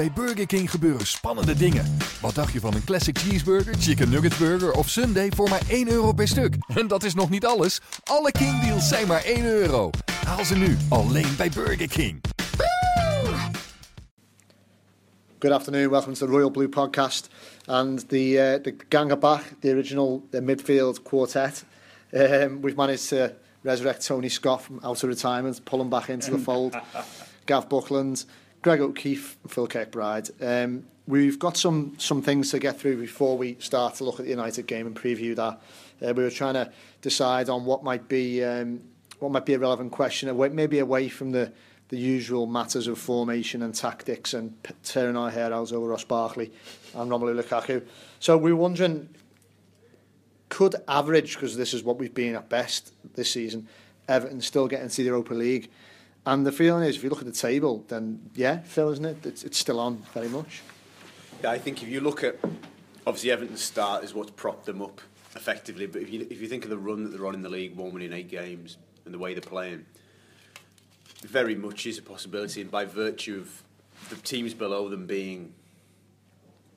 bij Burger King gebeuren spannende dingen. Wat dacht je van een classic cheeseburger, chicken nugget burger of sundae voor maar 1 euro per stuk? En dat is nog niet alles. Alle King deals zijn maar 1 euro. Haal ze nu alleen bij Burger King. Good afternoon. Welcome to the Royal Blue podcast. And the uh, the gang are back, the original the midfield quartet. Um, we've managed to resurrect Tony Scott from out of retirement, pull him back into the fold. Gav Buckland, Greg O'Keefe Phil Kirkbride. Um, we've got some some things to get through before we start to look at the United game and preview that. Uh, we were trying to decide on what might be um, what might be a relevant question, away, maybe away from the the usual matters of formation and tactics and tearing our hair out over Ross Barkley and Romelu Lukaku. So we were wondering, could average, because this is what we've been at best this season, Everton still get into the Europa League? And the feeling is, if you look at the table, then yeah, Phil, isn't it? It's, it's still on very much. Yeah, I think if you look at obviously Everton's start is what's propped them up effectively. But if you if you think of the run that they're on in the league, one winning eight games, and the way they're playing, very much is a possibility. And by virtue of the teams below them being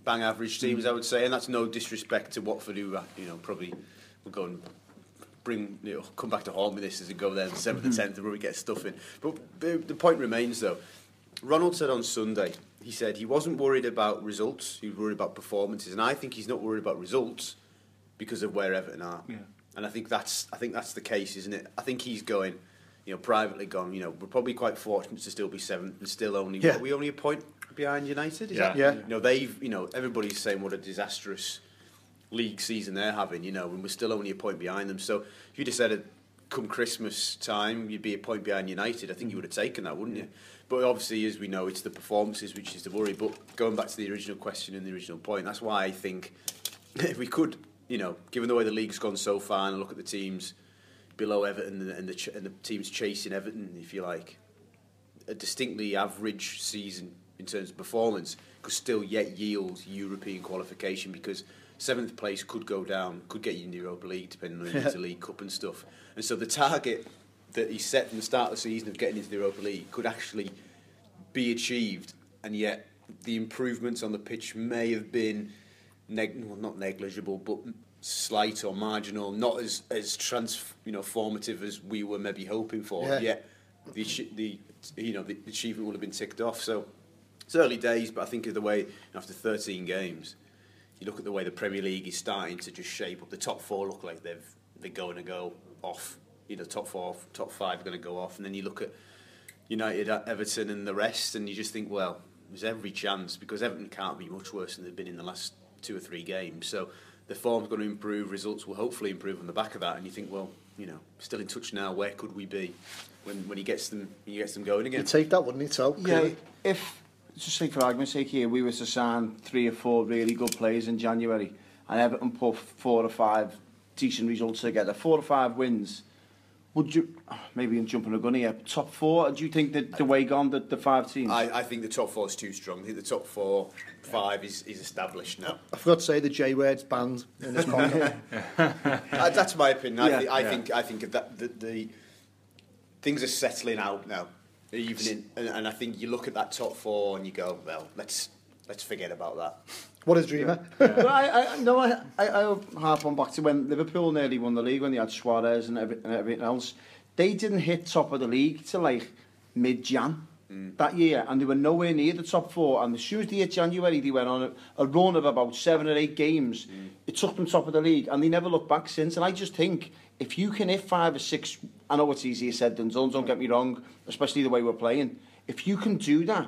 bang average teams, I would say, and that's no disrespect to Watford, who uh, you know probably will go and bring you know come back to haunt me this as and go there the seventh and mm-hmm. tenth where we get stuff in. But the, the point remains though. Ronald said on Sunday, he said he wasn't worried about results, he was worried about performances, and I think he's not worried about results because of where Everton are. Yeah. And I think that's I think that's the case, isn't it? I think he's going, you know, privately gone. You know, we're probably quite fortunate to still be seventh and still only Yeah. are we only a point behind United. Is Yeah. that? Yeah. You know, they've you know everybody's saying what a disastrous league season they're having. You know, and we're still only a point behind them. So if you decided come Christmas time you'd be a point behind United, I think you mm. would have taken that, wouldn't you? But obviously, as we know, it's the performances which is the worry. But going back to the original question and the original point, that's why I think if we could, you know, given the way the league's gone so far, and look at the teams below Everton and, and the ch- and the teams chasing Everton, if you like, a distinctly average season in terms of performance could still yet yield European qualification because seventh place could go down, could get you in the Europa League depending on the League Cup and stuff. And so the target that he set from the start of the season of getting into the Europa League could actually be achieved, and yet the improvements on the pitch may have been neg- well, not negligible, but slight or marginal, not as as trans you know formative as we were maybe hoping for. Yeah. Yet the the you know the achievement will have been ticked off. So it's early days, but I think of the way after 13 games, you look at the way the Premier League is starting to just shape up. The top four look like they've they're going to go off. You know, top four, top five are going to go off, and then you look at United, uh, Everton, and the rest, and you just think, well, there's every chance because Everton can't be much worse than they've been in the last two or three games. So the form's going to improve, results will hopefully improve on the back of that, and you think, well, you know, still in touch now. Where could we be when when he gets them he gets them going again? You'd take that, wouldn't you, So Yeah, if, just say for argument's sake here, we were to sign three or four really good players in January and Everton put four or five decent results together, four or five wins, would you, maybe I'm jumping a gun here, top four, do you think that the way gone, the, the five teams? I, I think the top four is too strong. I think the top four, five is, is established now. I, forgot to say the J word's banned in this podcast. uh, that's my opinion. I, yeah, th I, yeah. think, I think that the, the things are settling out now evening, and, and I think you look at that top four and you go, well, let's let's forget about that. What a dreamer. Yeah. but I, I, no, I, I, I harp on back to when Liverpool nearly won the league when they had Suarez and, every, and everything else. They didn't hit top of the league till like mid-Jan mm. that year, and they were nowhere near the top four. And as soon as the 8th January, they went on a, a run of about seven or eight games. Mm. It took them top of the league, and they never looked back since. And I just think if you can hit five or six, I know it's easier said than done, don't get me wrong, especially the way we're playing. If you can do that,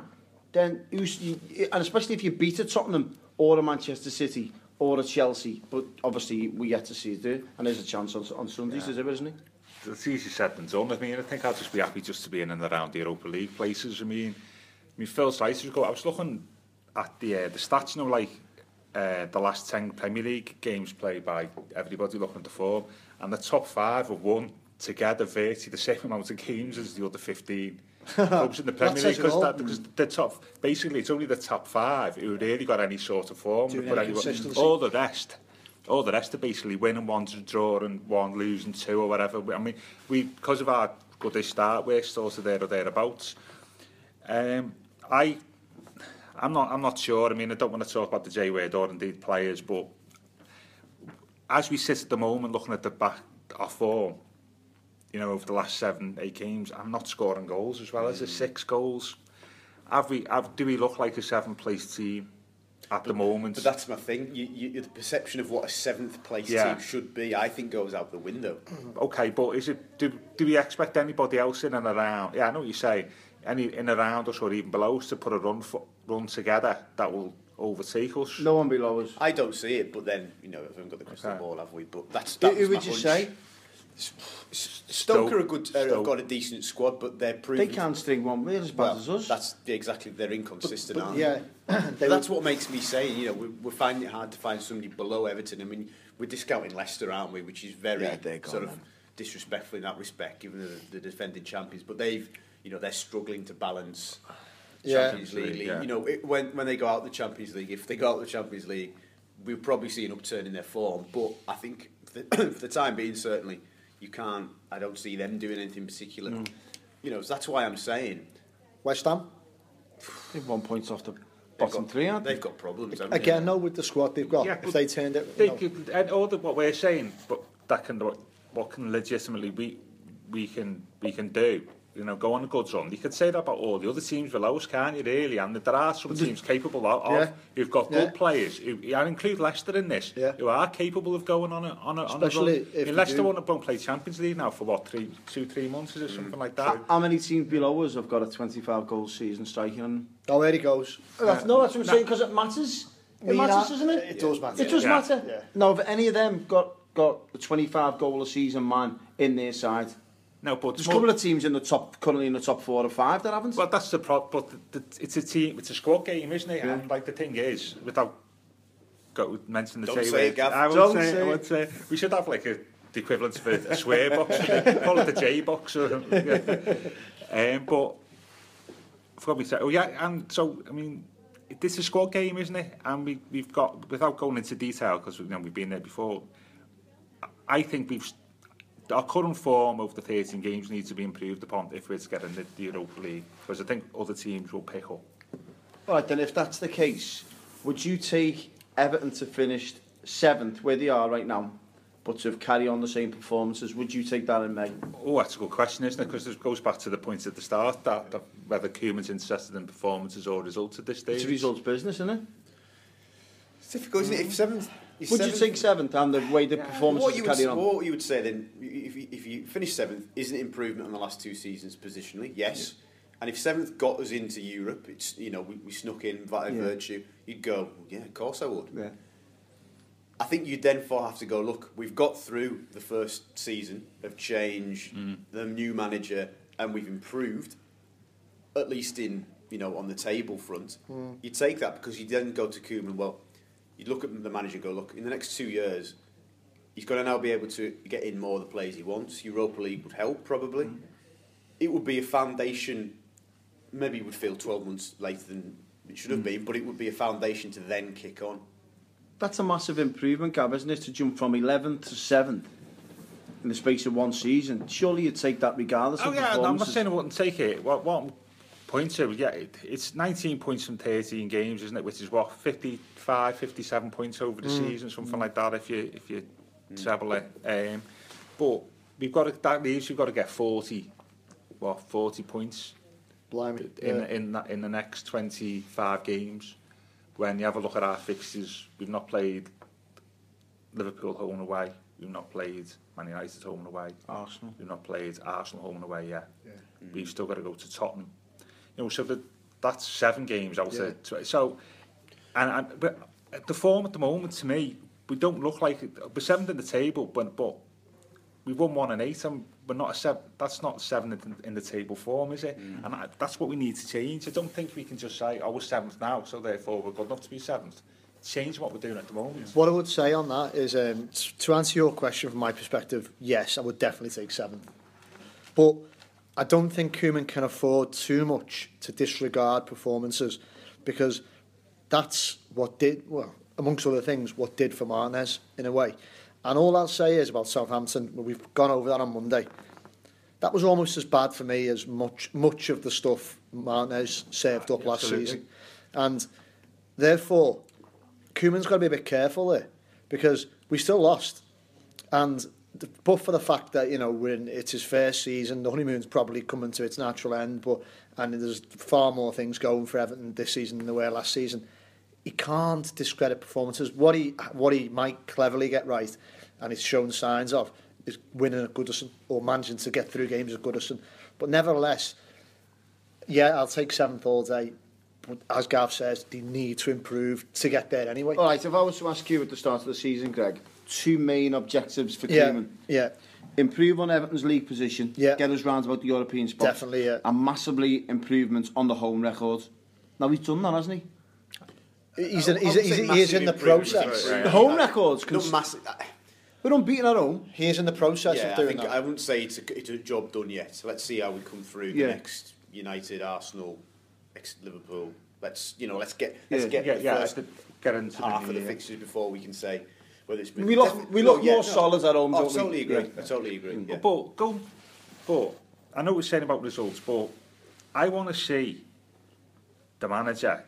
then who's, you, and especially if you beat a Tottenham or a Manchester City or a Chelsea, but obviously we yet to see it do, and there's a chance on, on Sundays, yeah. is there, isn't it? it's easy said than done. I mean, I think I'll just be happy just to be in and around the Europa League places. I mean, I mean Phil Slicer, I was looking at the uh, the stats, you know, like uh, the last 10 Premier League games played by everybody looking at the form, and the top five have won together 30, the same amount of games as the other 15 clubs in the Premier League. Because that, because the top, basically, it's only the top five who really got any sort of form. Doing any all the rest all the rest are basically win and one to draw and one lose and two or whatever. I mean, we because of our goodish start, we're sort of there or thereabouts. Um, I, I'm not, I'm not sure. I mean, I don't want to talk about the J word or indeed players, but as we sit at the moment looking at the back our form, you know, over the last seven, eight games, I'm not scoring goals as well mm. as the mm. six goals. Have we, have, do we look like a seven-place team? At the moment? But that's my thing. You, you, the perception of what a seventh place Yeah. team should be, I think, goes out the window. Okay, but is it? Do, do we expect anybody else in and around? Yeah, I know what you say. Any in and around us or even below us to put a run for, run together that will overtake us? No one below us. I don't see it, but then you know, we haven't got the crystal Okay. ball, have we? But that's Who, that's who my would you hunch. say? S- Stoke are a good, uh, have Stoke. got a decent squad, but they're proving. They can't string one. They're as bad well, as us. That's the, exactly they're inconsistent. But aren't yeah, they? they that's would- what makes me say, you know, we're, we're finding it hard to find somebody below Everton. I mean, we're discounting Leicester, aren't we? Which is very Yeah, gone sort of then. disrespectful in that respect, given the, the defending champions. But they've, you know, they're struggling to balance Yeah. Champions League. League, yeah. You know, it, when when they go out the Champions League, if they go out the Champions League, we'll probably see an upturn in their form. But I think for the, for the time being, certainly, you can't. I don't see them doing anything particular. Mm. You know, so that's why I'm saying West Ham They've one point off the they've bottom got, three, aren't they? They've got problems. haven't they? again. No, with the squad they've got, Yeah, if they turned it, They no. could, and all the, what we're saying, but that can what, what can legitimately we we can we can do. you know, go on a good run. You could say that about all the other teams below us, can't you, really? And there are some teams capable of, yeah. who've got good yeah. players, who, I include Leicester in this, yeah. who are capable of going on a, on a, on a run. If I mean, Leicester do... won't, won't play Champions League now for, what, three, two, three months or something mm. like that. How, many teams below us have got a 25-goal season striking on them? Oh, there he goes. Oh, that's, no, that's what I'm saying, because it matters. It Mina, matters, doesn't it? It does matter. It does yeah. matter. Yeah. No, if any of them got, got a 25-goal a season man in their side, No, but there's a couple of teams in the top, currently in the top four or five that haven't. Well, that's the problem. But the, the, it's a team. It's a squad game, isn't it? Yeah. And like the thing is, without go mention the Don't J say it, Gav. I won't Don't say, it, say I it. won't say it. We should have like a the equivalent of a, a swear box. Call it the J box. Or, yeah. um, but I forgot we said. Oh yeah, and so I mean. This is a squad game, isn't it? And we, we've got, without going into detail, because you know, we've been there before, I think we've our current form of the 13 games needs to be improved upon if we're to get in the, the Europa League, because I think other teams will pick up. All right, then if that's the case, would you take Everton to finish seventh where they are right now, but to carry on the same performances, would you take that in May? Oh, that's a good question, isn't it? Because it goes back to the point at the start that, that whether Koeman's interested in performances or results at this stage. It's a results business, isn't it? It's difficult, isn't it? If seventh if Would you seventh- take seventh and the way the what performances you would, carrying on? what you would say then, if you, if you finish seventh, isn't improvement on the last two seasons positionally? Yes. And if seventh got us into Europe, it's you know we, we snuck in via Yeah. virtue. You'd go, yeah, of course I would. Yeah. I think you then for have to go. Look, we've got through the first season of change, mm. the new manager, and we've improved. At least in you know on the table front, mm. you take that because you then go to Koeman. Well, you look at the manager and go, look, in the next two years, he's going to now be able to get in more of the players he wants. Europa League would help probably. Mm-hmm. It would be a foundation. Maybe it would feel twelve months later than it should have mm. been, but it would be a foundation to then kick on. That's a massive improvement, Gav, isn't it? To jump from 11th to 7th in the space of one season. Surely you'd take that regardless Oh of yeah, no, I'm not saying I wouldn't take it. What, what I'm pointing to, yeah, it, it's 19 points from 13 games, isn't it? Which is what 55, 57 points over the season, something like that. If you if you treble it, um, but we've got to, that leaves we've got to get 40, what 40 points Blimey. in yeah. in that, in the next 25 games. When you have a look at our fixtures, we've not played Liverpool home and away. We've not played Man United home and away. Arsenal. We've not played Arsenal home and away yet. We've still got to go to Tottenham. You know, so the, that's seven games out Yeah. of so, and, and but the form at the moment to me, we don't look like we're seventh in the table, but but we won one and eight, and we're not a seven. That's not seven in, in the table form, is it? And I, that's what we need to change. I don't think we can just say, "Oh, we're seventh now, so therefore we're good enough to be seventh." Change what we're doing at the moment. What I would say on that is, um, to answer your question from my perspective, yes, I would definitely take seventh. But I don't think Koeman can afford too much to disregard performances because that's what did, well, amongst other things, what did for Martinez in a way. And all I'll say is about Southampton, we've gone over that on Monday. That was almost as bad for me as much much of the stuff Martinez saved up last Absolutely. season. And therefore, Koeman's got to be a bit careful there because we still lost. And but for the fact that you know when it's his first season, the honeymoon's probably coming to its natural end. But and there's far more things going for Everton this season than there were last season. He can't discredit performances. What he what he might cleverly get right, and he's shown signs of, is winning at Goodison or managing to get through games at Goodison. But nevertheless, yeah, I'll take seventh all day. But as Gav says, they need to improve to get there anyway. All right, if I was to ask you at the start of the season, Greg, two main objectives for yeah, Koeman. Yeah. Improve on Everton's league position, yeah. get us round about the European spot. Definitely, yeah. And massively improvements on the home record. Now, he's done that, hasn't he? He's, in, he's, he's, he's in the process. Right. The home that, records. Cons- massive, we're unbeaten at home. He is in the process yeah, of doing I think, that. I wouldn't say it's a, it's a job done yet. Let's see how we come through yeah. the next United, Arsenal, next Liverpool. Let's you know, let's get let's yeah, get yeah, the yeah, first to get into half the, of the fixtures before we can say whether it's been. We look- Def- we look yeah, more solid at home, Oh, I don't we? totally agree. Yeah. I totally agree. Yeah. But go, but I know what we're saying about results, but I want to see the manager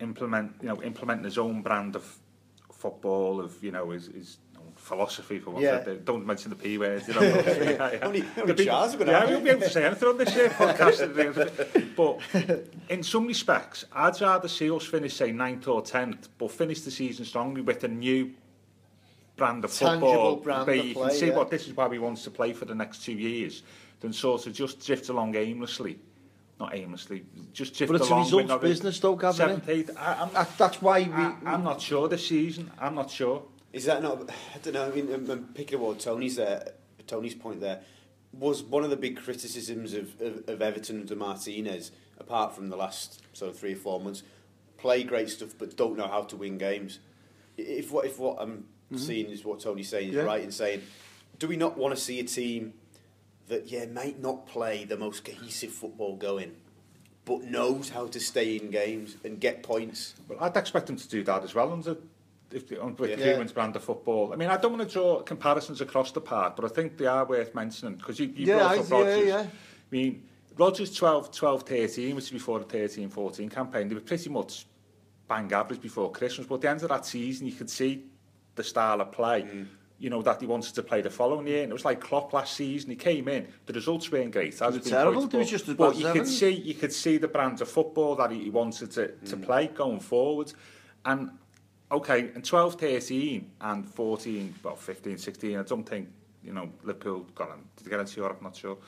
implement, you know, implement his own brand of football, of you know, his, his own philosophy for what Yeah. yeah. don't mention the p words. You know, yeah, yeah. Only- The only big- Charles are gonna Yeah, have I it. won't be able to say anything on this uh, podcast. but in some respects, I'd rather see us finish say ninth or tenth, but finish the season strongly with a new brand of football brand where of you play, can see yeah. what this is why we want to play for the next two years than sort of just drift along aimlessly not aimlessly just drift along. But it's a along results with business though, Gav, isn't it? seventh, eighth I, I'm, That, that's why we. I, I'm not sure this season I'm not sure Is that not? I don't know. I mean, I'm, I'm picking up what Tony's there. Tony's point there was one of the big criticisms of, of, of Everton under Martinez, apart from the last sort of three or four months, play great stuff but don't know how to win games. If what if what I'm Mm-hmm. seeing is what Tony's saying is Yeah. right in saying, do we not want to see a team that yeah might not play the most cohesive football going, but knows how to stay in games and get points? Well, I'd expect them to do that as well under if the, on, with Yeah. Koeman's brand of football. I mean, I don't want to draw comparisons across the park, but I think they are worth mentioning because you, you Yeah, brought I- up yeah, yeah. I mean, Rodgers 12, 12, 13, which is before the 13, 14 campaign, they were pretty much bang average before Christmas, but at the end of that season, you could see the style of play. Mm. You know that he wanted to play the following year, and it was like Klopp last season. He came in, the results weren't great. It been terrible. It was just as but you seven. could see, you could see the brand of football that he, he wanted to, mm. to hmm. play going forward, and okay, in 12, 13 and 14, well, 15, 16, I don't think, you know, Liverpool got him. Did they get into Europe? I'm not sure.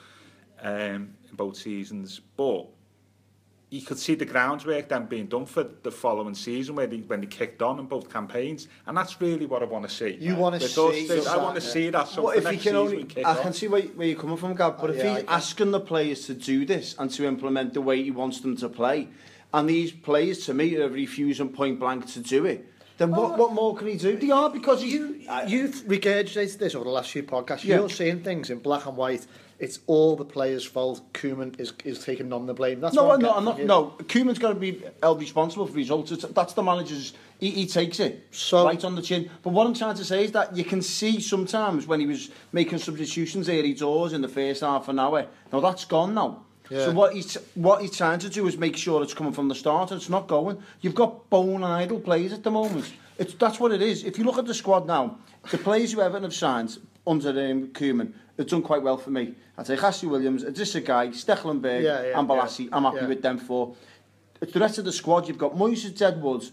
Um, in both seasons. But you could see the groundwork then being done for the following season where they, when they kicked on in both campaigns. And that's really what I want to see. You wanna see there's- I want to yeah. see that. So what for if he can only? we kick I on. can see where, where you're coming from, Gav. But Oh, if yeah, he's asking the players to do this and to implement the way he wants them to play, and these players to me are refusing point blank to do it, then what, what more can he do? They are because he. You, you've regurgitated this over the last few podcasts. Yeah. You're seeing things in black and white. It's all the players' fault. Koeman is, is taking none of the blame. That's no, I'm not. I'm not. No, Koeman's got to be held responsible for results. It's, that's the manager's. He, he takes it So- right on the chin. But what I'm trying to say is that you can see sometimes when he was making substitutions early doors in the first half an hour. Now that's gone now. Yeah. So what he's what he's trying to do is make sure it's coming from the start and it's not going. You've got bone and idle players at the moment. It's that's what it is. If you look at the squad now, the players who Everton have signed under um, Koeman, have done quite well for me. I say Ashley Williams, Adissa Guy, Stecklenberg, yeah, yeah, and Balassi. Yeah, I'm happy yeah. with them four. The rest of the squad, you've got Moises Deadwoods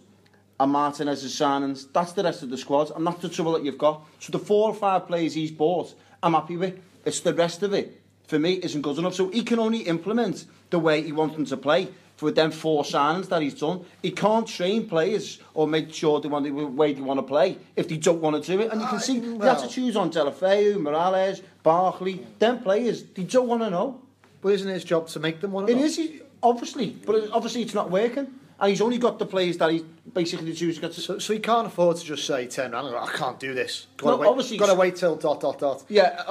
and Martinez and Signings. That's the rest of the squad, and that's the trouble that you've got. So the four or five players he's bought, I'm happy with. It's the rest of it, for me, isn't good enough. So he can only implement the way he wants them to play. For them four signings that he's done. He can't train players or make sure they want the way they want to play if they don't want to do it. And you can I- see the well- attitudes on Deulofeu, Mirallas, Barkley, them players, they don't want to know. But isn't his job to make them want to It them? is, obviously, but obviously it's not working. And he's only got the players that he basically the choose got to. So, so he can't afford to just say, turn around and go, I can't do this. Got to No, wait, obviously- got to wait till dot, dot, dot. yeah,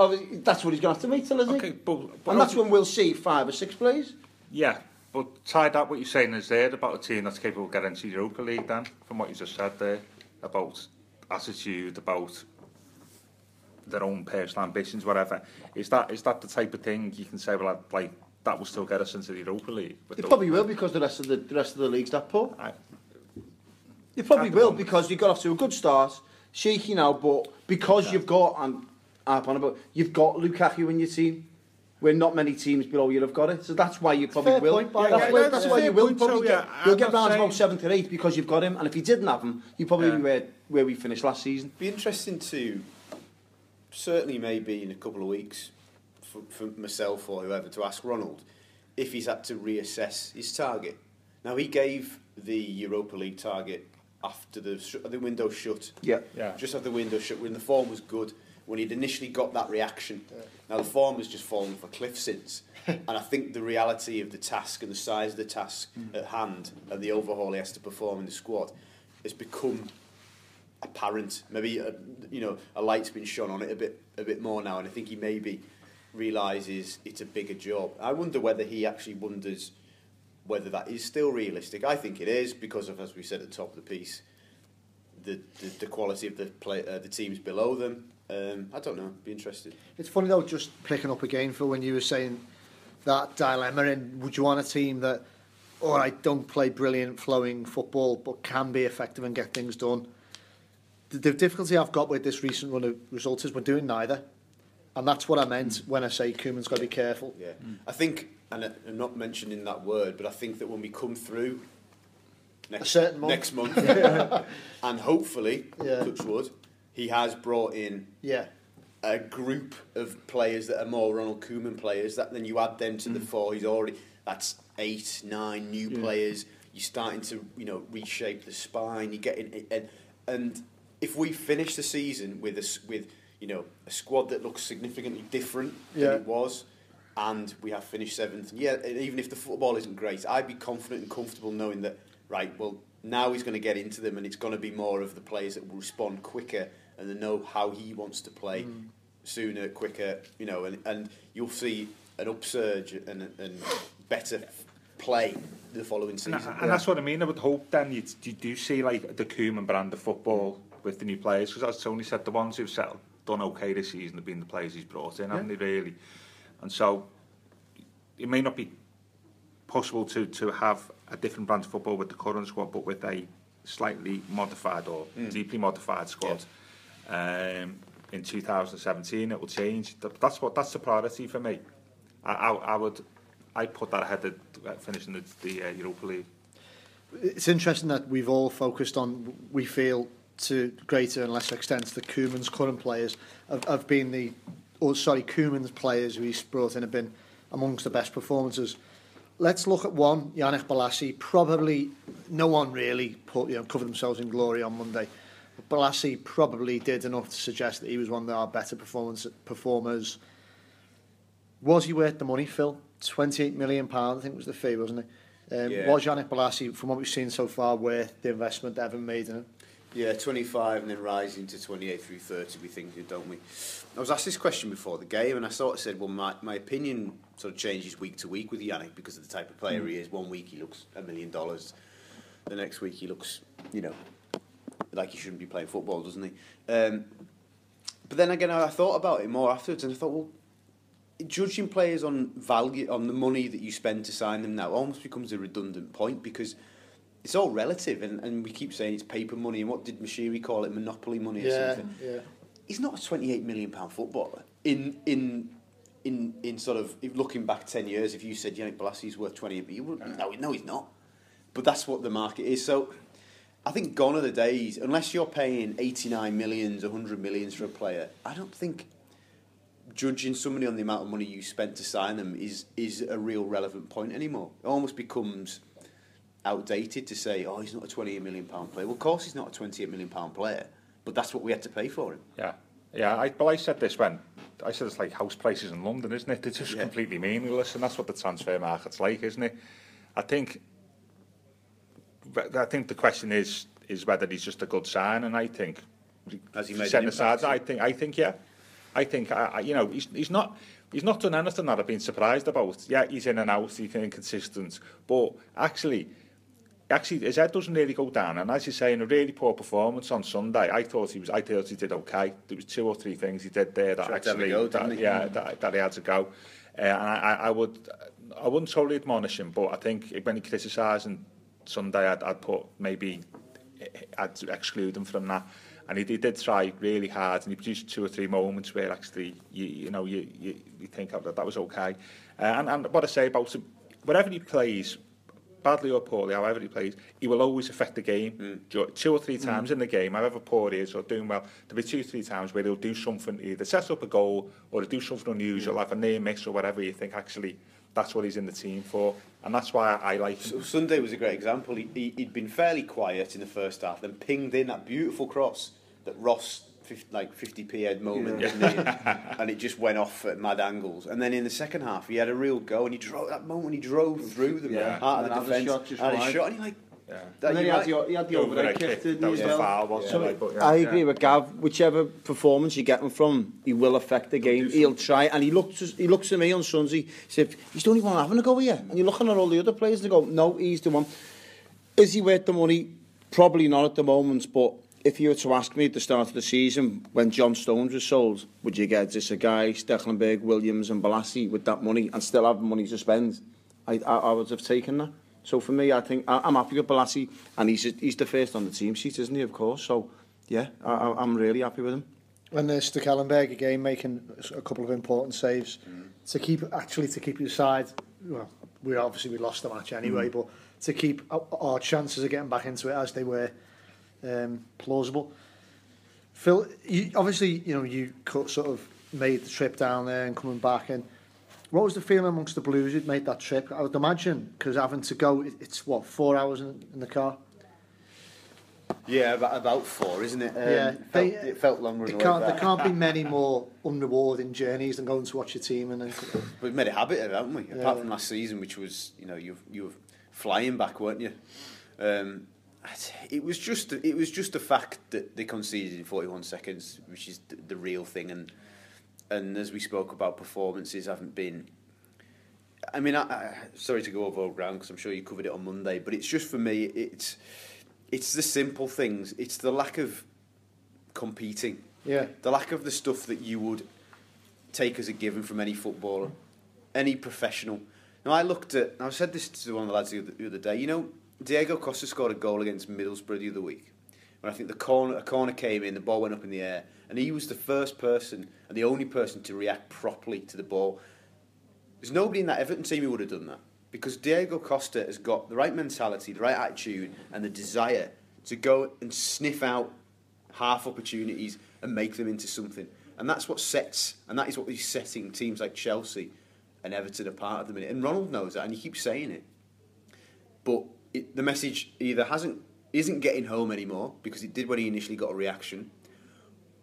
that's what he's going to have to wait till, isn't Okay, he? but, but And that's when we'll see five or six players. Yeah, But tied up what you're saying is there about a team that's capable of getting to Europa League, then, from what you just said there, about attitude, about their own personal ambitions, whatever. Is that is that the type of thing you can say, well, like, that will still get us into the Europa League? It those... probably will because the rest of the, the rest of the league's that poor. I, it probably will moment. because you got off to a good start, shaky now, but because yeah. you've got, and I've on about, you've got Lukaku in your team, Where not many teams below you have got it, so that's why you probably fair will. point, by that's the why, way. that's Yeah. why you will probably so, get. yeah, You'll I'm get not round to about seventh or eighth because you've got him, and if you didn't have him, you'd probably Yeah. be where where we finished last season. Be interesting to certainly maybe in a couple of weeks for, for myself or whoever to ask Ronald if he's had to reassess his target. Now he gave the Europa League target after the sh- the window shut. Yeah. Yeah. Just after the window shut when the form was good. When he'd initially got that reaction. Now the form has just fallen off a cliff since. and I think the reality of the task and the size of the task at hand and the overhaul he has to perform in the squad has become apparent. Maybe uh, you know a light's been shone on it a bit a bit more now, and I think he maybe realizes it's a bigger job. I wonder whether he actually wonders whether that is still realistic. I think it is because of, as we said at the top of the piece, the the, the quality of the play, uh, the teams below them. Um, I don't know. Be interested. It's funny though, just picking up again for when you were saying that dilemma and would you want a team that, all right, don't play brilliant flowing football but can be effective and get things done. The, the difficulty I've got with this recent run of results is we're doing neither. And that's what I meant when I say Koeman's got to be careful. Yeah, I think, and I'm not mentioning that word, but I think that when we come through next, A certain month. next month, and hopefully, Yeah. touch wood, he has brought in Yeah. a group of players that are more Ronald Koeman players. That then you add them to the mm. four. He's already that's eight, nine new players. You're starting to you know reshape the spine. You're getting and and if we finish the season with a with you know a squad that looks significantly different Yeah. than it was. And we have finished seventh. Yeah, and even if the football isn't great, I'd be confident and comfortable knowing that, right, well, now he's going to get into them and it's going to be more of the players that will respond quicker and they know how he wants to play mm. sooner, quicker, you know, and, and you'll see an upsurge and, and better play the following season. And, and yeah. that's what I mean. I would hope then you, you do see like the Koeman brand of football with the new players, because as Tony said, the ones who've settled, done okay this season have been the players he's brought in, yeah. haven't they really? And so it may not be possible to, to have a different brand of football with the current squad, but with a slightly modified or mm. deeply modified squad. Yeah. Um, in 2017, it will change. That's what that's the priority for me. I, I, I would, I put that ahead of uh, finishing the, the uh, Europa League. It's interesting that we've all focused on. We feel to greater and lesser extent the Koeman's current players have, have been the, or sorry, Koeman's players who he's brought in have been amongst the best performances. Let's look at one, Yannick Balassi. Probably no one really put, you know, covered themselves in glory on Monday. But Bolasie probably did enough to suggest that he was one of our better performance, performers. Was he worth the money, Phil? £28 million, I think was the fee, wasn't it? Um, Yeah. Was Yannick Bolasie, from what we've seen so far, worth the investment Evan made in him? Yeah, 25 and then rising to 28 through 30, we think, don't we? I was asked this question before the game, and I sort of said, well, my, my opinion sort of changes week to week with Yannick because of the type of player he is. One week he looks a million dollars, the next week he looks, you know, like he shouldn't be playing football, doesn't he? Um, but then again, I thought about it more afterwards, and I thought, well, judging players on value, on the money that you spend to sign them now, almost becomes a redundant point because it's all relative, and, and we keep saying it's paper money. And what did Moshiri call it? Monopoly money or something? yeah. He's not a twenty-eight million pound footballer. In in in in sort of if looking back ten years, if you said Yannick Bolasie's worth twenty, you wouldn't, no, no, he's not. But that's what the market is. So. I think gone are the days, unless you're paying 89 millions, 100 millions for a player, I don't think judging somebody on the amount of money you spent to sign them is, is a real relevant point anymore. It almost becomes outdated to say, oh, he's not a 28 million pound player. Well, of course he's not a 28 million pound player, but that's what we had to pay for him. Yeah, yeah. I, well, I said this when I said it's like house prices in London, isn't it? They're just Yeah. completely meaningless, and that's what the transfer market's like, isn't it? I think. But I think the question is is whether he's just a good sign, and I think. Has he made an aside. I think. I think yeah. I think I, I, you know he's he's not. He's not done anything that I've been surprised about. Yeah, he's in and out, he's inconsistent. But actually, actually his head doesn't really go down. And as you say, in a really poor performance on Sunday, I thought he was. I thought he did okay. There was two or three things he did there that Tried actually, go, that, yeah, that, that he had to go. Uh, and I, I, I would, I wouldn't totally admonish him, but I think when he criticising Sunday, I'd, I'd put maybe eh, I'd exclude him from that. And he, he did try really hard, and he produced two or three moments where actually you, you know you, you, you think oh, that that was okay. Uh, and, and what I say about him, wherever he plays, badly or poorly, however he plays, he will always affect the game. Mm. Two or three hmm. times mm. in the game, however poor he is or doing well, there'll be two or three times where he'll do something, either set up a goal or he'll do something unusual, mm. like a near miss or whatever you think actually that's what he's in the team for. And that's why I, I like him. So Sunday was a great example. He, he, he'd been fairly quiet in the first half, then pinged in that beautiful cross that Ross 50, like 50p head moment, yeah. and it just went off at mad angles. And then in the second half, he had a real go, and he drove that moment. He drove through them yeah. out of the defence, shot just and he shot, and he like. Yeah. Had, had the overhead kick, foul, wasn't But, yeah. I agree yeah. with Gav. Whichever performance you get him from, he will affect the game. He'll, try. And he looks, he looks at me on Sunday, he said, he's the only one having a go here. And you're looking at all the other players and go, no, he's the one. Is he worth the money? Probably not at the moment, but if you were to ask me at the start of the season when John Stones was sold, would you get this a guy, Stecklenberg, Williams and Balassi with that money and still have money to spend? I, I, I would have taken that. So for me, I think I, I'm happy with Balassi, and he's he's the first on the team sheet, isn't he? Of course. So yeah, I, I'm really happy with him. And there's the Kallenberg again making a couple of important saves mm. to keep actually to keep your side. Well, we obviously we lost the match anyway, mm. but to keep our chances of getting back into it as they were um, plausible. Phil, you, obviously, you know, you sort of made the trip down there and coming back, and what was the feeling amongst the Blues who'd made that trip? I would imagine, because having to go, it's what, four hours in, in the car? Yeah, about, about four, isn't it? Um, yeah, it felt, it felt longer. It can't, there can't be many more unrewarding journeys than going to watch your team. And then... We've made a habit of it, haven't we? Yeah. Apart from last season, which was, you know, you you were flying back, weren't you? Um, it was just it was just the fact that they conceded in 41 seconds, which is the, the real thing, and and as we spoke about, performances haven't been. I mean, I, I, sorry to go over old ground because I'm sure you covered it on Monday, but it's just for me, it's it's the simple things. It's the lack of competing. Yeah. The lack of the stuff that you would take as a given from any footballer, any professional. Now I looked at. I said this to one of the lads the other, the other day. You know, Diego Costa scored a goal against Middlesbrough the other week. When I think the corner, a corner came in, the ball went up in the air, and he was the first person and the only person to react properly to the ball. There's nobody in that Everton team who would have done that because Diego Costa has got the right mentality, the right attitude, and the desire to go and sniff out half opportunities and make them into something. And that's what sets, and that is what he's setting teams like Chelsea and Everton apart at the minute. And Ronald knows that, and he keeps saying it. But it, the message either hasn't isn't getting home anymore because it did when he initially got a reaction,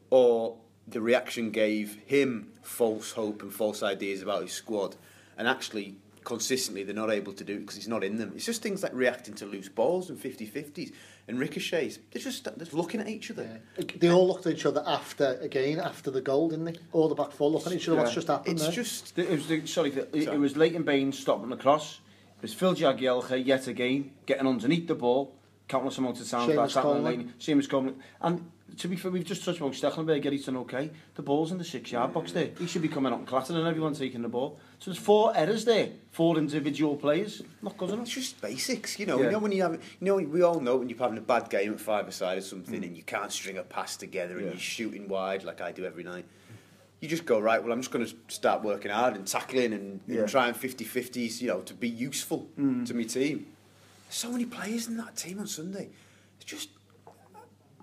or the reaction gave him false hope and false ideas about his squad, and actually consistently they're not able to do it because he's not in them. It's just things like reacting to loose balls and 50-50s and ricochets. They're just they're looking at each other. Yeah. They all looked at each other after again after the goal, didn't they? All the back four looking at each other. Yeah. What's just happened? It's there? just it was the, sorry, it, it was Leighton Baines stopping the cross. It was Phil Jagielka yet again getting underneath the ball, countless amounts of times Seamus Coleman. Seamus Coleman. And to be fair, we've just touched on Stechenberger, he's done okay. The ball's in the six-yard yeah. box there. He should be coming out and clattering and everyone taking the ball. So there's four errors there, four individual players. Not good enough. It's just basics, you know. Yeah. You know when you have, you know, we all know when you're having a bad game at five-a-side or something mm. and you can't string a pass together yeah. and you're shooting wide like I do every night. You just go, right, well, I'm just going to start working hard and tackling and, yeah. and trying 50-50s, you know, to be useful mm. to my team so many players in that team on Sunday. It's just,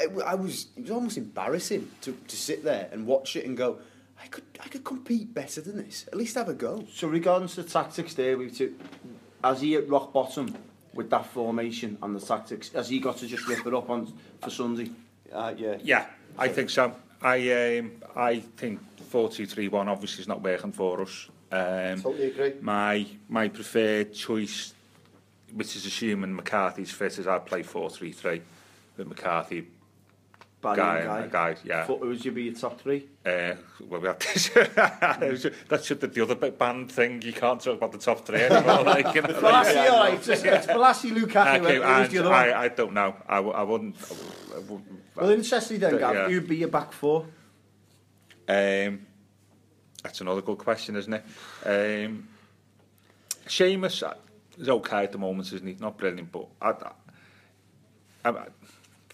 it, I was, it was almost embarrassing to, to sit there and watch it and go, I could, I could compete better than this. At least have a go. So regarding the tactics there, we've to, as he at rock bottom with that formation and the tactics, has he got to just rip it up on for Sunday? Uh, yeah. Yeah, I think so. I, um, I think 4-2-3-1 obviously is not working for us. Um, totally agree. My, my preferred choice which is assuming McCarthy's fit, is I'd play 4-3-3 with McCarthy, Gueye, guy. guy, yeah. Who would you be your top three? Uh, well, we have to, that's should the, the other band thing. You can't talk about the top three anymore. like, you know, Bolasie, yeah, all right. It's, it's Bolasie, Lukaku. Okay, and the other I, one? I don't know. I, I wouldn't. I well, interestingly then, Gav, yeah. who'd be your back four? Um, That's another good question, isn't it? Um, Seamus is okay at the moment, isn't he? Not brilliant, but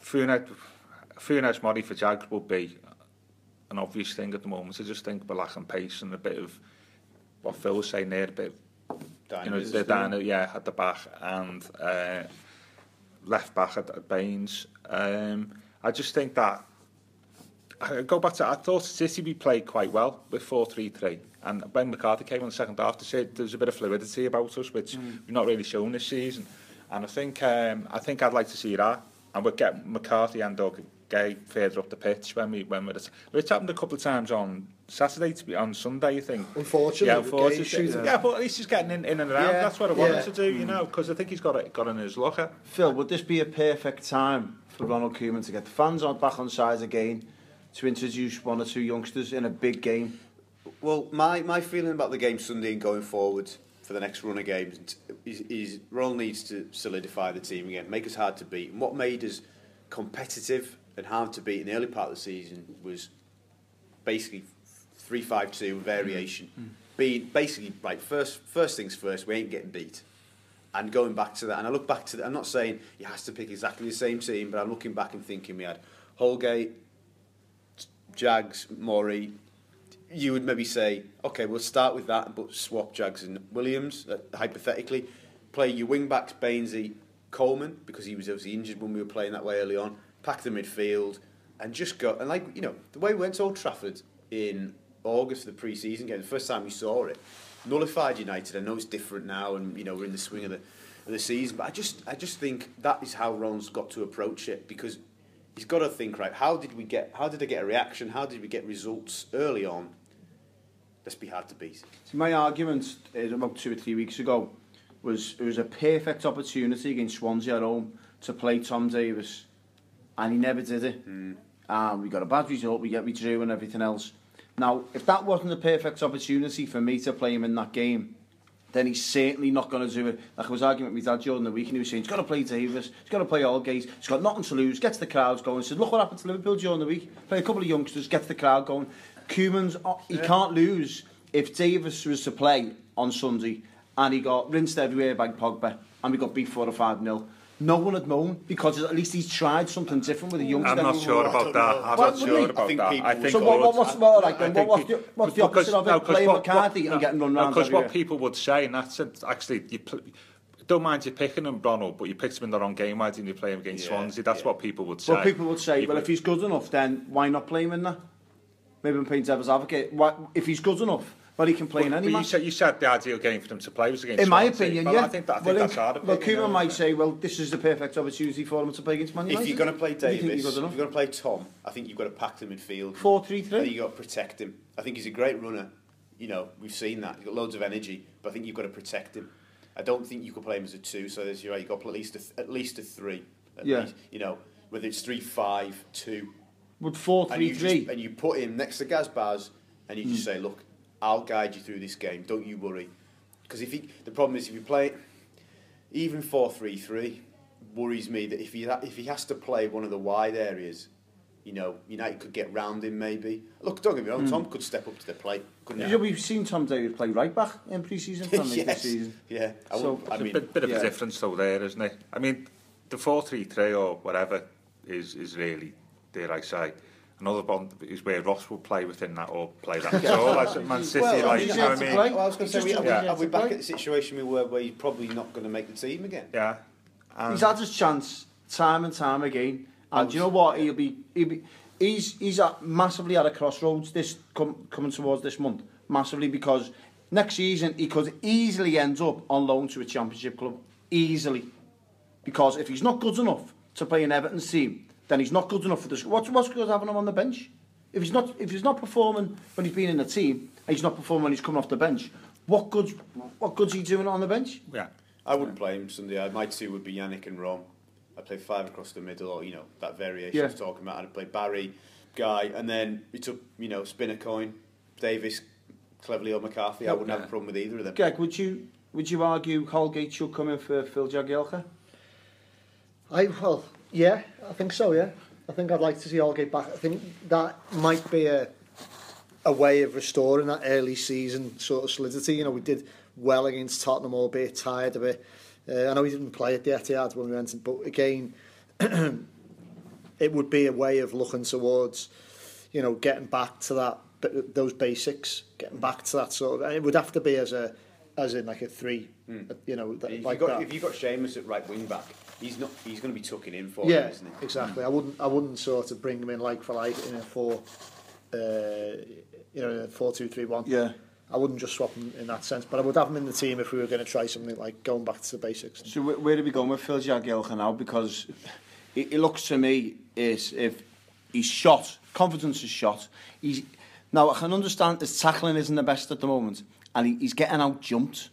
Funes, Funes Mori for Jags would be an obvious thing at the moment. I just think we're lacking pace and a bit of what Phil was saying there, a bit, you know, down, yeah, at the back and uh, left back at, at Baines. Um, I just think that I go back to I thought City we played quite well with 4-3-3 and Ben McCarthy came on the second half to say there's a bit of fluidity about us which mm. we've not really shown this season and I think um, I think I'd like to see that and we'll get McCarthy and Doug Gay further up the pitch when we when we're it's happened a couple of times on Saturday to be on Sunday I think unfortunately yeah unfortunately yeah. yeah but at least he's getting in, in and around yeah. that's what I wanted yeah. to do you know because I think he's got it got in his locker Phil would this be a perfect time for Ronald Koeman to get the fans on back on side again to introduce one or two youngsters in a big game? Well, my, my feeling about the game Sunday and going forward for the next run of games is, is Ronald needs to solidify the team again, make us hard to beat. And what made us competitive and hard to beat in the early part of the season was basically 3-5-2 variation. Mm. Being basically like first first things first, we ain't getting beat. And going back to that, and I look back to that, I'm not saying he has to pick exactly the same team, but I'm looking back and thinking we had Holgate, Jags, Mori, you would maybe say, okay, we'll start with that, but swap Jags and Williams, uh, hypothetically. Play your wing backs, Bainesy, Coleman, because he was obviously injured when we were playing that way early on. Pack the midfield, and just go. And like, you know, the way we went to Old Trafford in August of the pre season game, the first time we saw it, nullified United. I know it's different now, and, you know, we're in the swing of the, of the season, but I just, I just think that is how Ron's got to approach it because he's got to think right. How did we get? How did I get a reaction? How did we get results early on? Let's be hard to beat. So my argument is about two or three weeks ago was it was a perfect opportunity against Swansea at home to play Tom Davis, and he never did it. Mm. Um, we got a bad result. We get we drew and everything else. Now, if that wasn't a perfect opportunity for me to play him in that game, then he's certainly not going to do it. Like I was arguing with my dad during the week, and he was saying, he's got to play Davis, he's got to play Allgate, he's got nothing to lose, gets the crowds going. He said, look what happened to Liverpool during the week. Play a couple of youngsters, gets the crowd going. Cumans, uh, he yeah. can't lose. If Davis was to play on Sunday, and he got rinsed everywhere by Pogba, and we got beat 4 or 5 nil no one had known because at least he's tried something different with a youngster. I'm not sure about that. I'm not sure about that. I think so what, what, what's more like then? What, what's, the, what's the opposite of it? No, playing what, McCarthy what, and getting run around Because what people would say, and that's it, actually, you don't mind you picking him, Ronald, but you picked him in the wrong game. Why didn't you play him against yeah, Swansea? That's yeah. what people would say. Well, people would say, well, if he's good enough, then why not play him in there? Maybe I'm playing devil's advocate. Why, if he's good enough, Well, he can play in any match. You said, you said the ideal game for them to play was against In my opinion, well, yeah. I think, that, I think well, that's hard. Well, Koeman might say, well, this is the perfect opportunity for them to play against Man United. If you're going to play Davies, if you're going to play Tom, I think you've got to pack the midfield. 4-3-3? I think you've got to protect him. I think he's a great runner. You know, we've seen that. He's got loads of energy, but I think you've got to protect him. I don't think you could play him as a two, so there's, right, you've got to play at least a, at least a three. At yeah. Least, you know, whether it's three, five, two. Would 4-3-3? And, and you put him next to Gazbaz, and you mm. just say, look, I'll guide you through this game. Don't you worry. Because if he, the problem is if you play even 4-3-3 worries me that if he if he has to play one of the wide areas, you know, United could get round him maybe. Look, don't get me wrong, mm. Tom could step up to the plate. Couldn't yeah, we've seen Tom David play right back in pre-season, yes. this season. Yeah, I, so, I mean, a bit, bit of yeah. a difference though there, isn't it? I mean, the 4-3-3 or whatever is is really, dare I say, another one is where Ross will play within that or play that. so like Man City, well, like, you know what I mean? Well, I was going to say, are, yeah. we, are we back at the situation we were where he's probably not going to make the team again? Yeah. And he's had his chance time and time again. And do you know what? He'll be, he'll be he's he's at massively at a crossroads this com, coming towards this month. Massively because next season he could easily end up on loan to a championship club. Easily. Because if he's not good enough to play in Everton's team, then he's not good enough for this. What's, what's good having him on the bench? If he's not if he's not performing when he's been in the team, and he's not performing when he's coming off the bench, what good what good's he doing on the bench? Yeah. I wouldn't play him Sunday. My two would be Yannick and Rom. I'd play five across the middle, or you know that variation yeah. I was talking about. I'd play Barry, Gueye, and then we took you know spin a coin, Davies, Cleverley or McCarthy. I wouldn't yeah. have a problem with either of them. Greg, would you would you argue Holgate should come in for Phil Jagielka? I well, Yeah, I think so, yeah. I think I'd like to see Holgate back. I think that might be a a way of restoring that early season sort of solidity. You know, we did well against Tottenham, albeit tired of it. Uh, I know we didn't play at the Etihad when we went, in, but again, it would be a way of looking towards, you know, getting back to that those basics, getting back to that sort of. And it would have to be as a as in like a three, mm. you know, that, if like got, that. If you got Seamus at right wing back, he's not he's going to be tucking in for yeah, him, isn't he? Exactly. I wouldn't I wouldn't sort of bring him in like for like in a four, uh, you know, in a four two three one. Yeah. I wouldn't just swap him in that sense, but I would have him in the team if we were going to try something like going back to the basics. So where, where are we going with Phil Jagielka now? Because it, it looks to me is if he's shot, confidence is shot. He's now I can understand his tackling isn't the best at the moment, and he, he's getting out jumped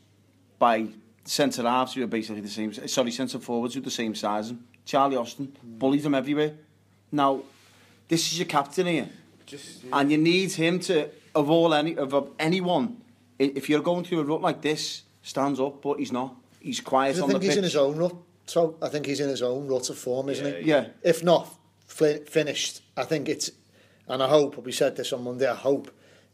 by centre halves who are basically the same, sorry, centre forwards who are the same size. And Charlie Austin mm. bullied them everywhere. Now, this is your captain here, Just, yeah. and you need him to of all any of, of anyone. If you're going through a rut like this, stands up, but he's not. He's quiet on the pitch. I think he's in his own rut. So I think he's in his own rut of form, isn't yeah, he? Yeah. If not finished, I think it's, and I hope. We said this on Monday. I hope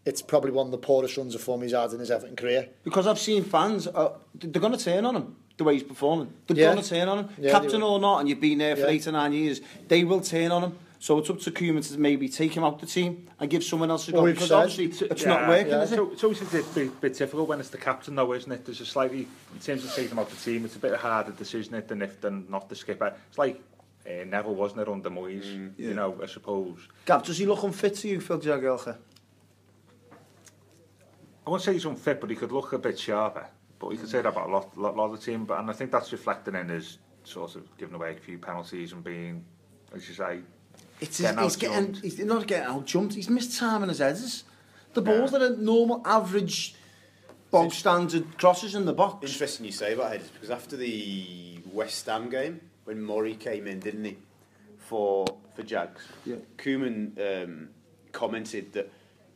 it's probably one of the poorest runs of form he's had in his Everton career. Because I've seen fans, uh, they're going to turn on him the way he's performing. They're yeah. going to turn on him. Yeah, Captain or not, and you've been there for yeah. eight or nine years, they will turn on him. So it's up to Koeman to maybe take him out the team and give someone else a go well, because said, obviously it's, it's yeah, not working, yeah. is it? So, so it's a bit, bit difficult when it's the captain though, isn't it? There's a slightly, in terms of taking him out the team, it's a bit harder decision it than if than not the skipper. It's like uh, Neville wasn't it under Moyes, mm, yeah. you know, I suppose. Gav, does he look unfit to you, Phil Jagielka? I won't say he's unfit, but he could look a bit sharper. But you could say that about a lot, lot, lot of the team. But and I think that's reflected in his sort of giving away a few penalties and being, as you say, it's his, he's getting, he's not getting out jumped. He's missed time in his headers. The balls yeah. that are normal, average, bog standard crosses in the box. Interesting you say about headers because after the West Ham game, when Murray came in, didn't he, for for Jags? Yeah. Koeman um, commented that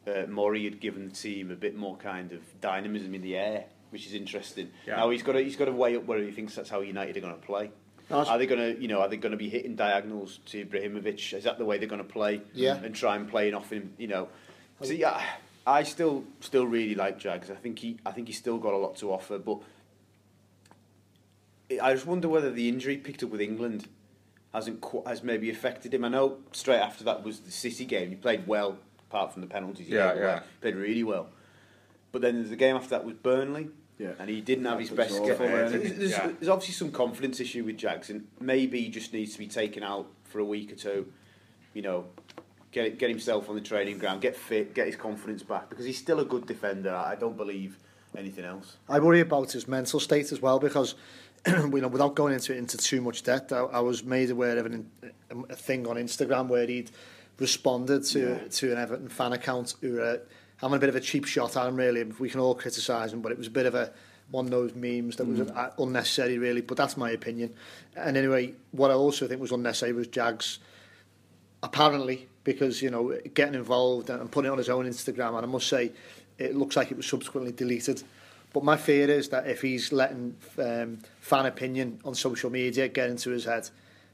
uh, Murray had given the team a bit more kind of dynamism in the air, which is interesting. Yeah. Now he's got to, he's got to weigh up whether he thinks that's how United are going to play. Are they going to, you know, are they going to be hitting diagonals to Ibrahimovic? Is that the way they're going to play? Yeah. And try and play off him, you know. So yeah, I still still really like Jags. I think he I think he's still got a lot to offer, but I just wonder whether the injury picked up with England hasn't has maybe affected him. I know straight after that was the City game. He played well, apart from the penalties. He yeah, yeah. Well. Played really well. But then the game after that was Burnley. Yeah. And he didn't have his best game. There's, yeah. there's obviously some confidence issue with Jackson. Maybe he just needs to be taken out for a week or two. You know, get get himself on the training ground, get fit, get his confidence back because he's still a good defender. I don't believe anything else. I worry about his mental state as well because you know without going into it into too much depth, I, I was made aware of an, a thing on Instagram where he'd responded to yeah. to an Everton fan account who were having a bit of a cheap shot at him. Really, we can all criticise him, but it was a bit of a one of those memes that was mm. unnecessary, really. But that's my opinion. And anyway, what I also think was unnecessary was Jags apparently because you know getting involved and putting it on his own Instagram. And I must say, it looks like it was subsequently deleted. But my fear is that if he's letting um, fan opinion on social media get into his head,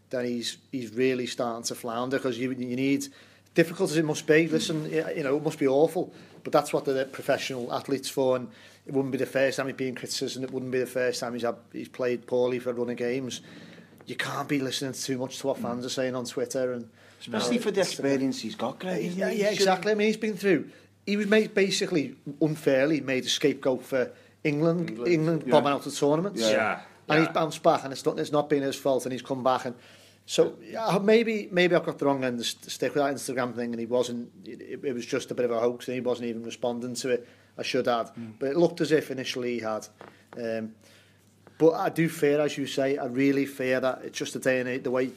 then he's he's really starting to flounder because you you need difficult as it must be. Listen, you know it must be awful, but that's what the professional athletes for. And it wouldn't be the first time he's been criticised, and it wouldn't be the first time he's had, he's played poorly for a run of games. You can't be listening too much to what fans are saying on Twitter and. Especially for the experience he's got, Greg. Yeah, yeah, exactly. I mean, he's been through. He was made basically unfairly made a scapegoat for England, England, England yeah. bombing out of tournaments. Yeah. yeah and he's bounced back, and it's not it's not been his fault, and he's come back and. So yeah, maybe maybe I've got the wrong end. Stick with that Instagram thing, and he wasn't. It, it was just a bit of a hoax, and he wasn't even responding to it. I should have, mm. but it looked as if initially he had. Um, but I do fear, as you say, I really fear that it's just the day and the way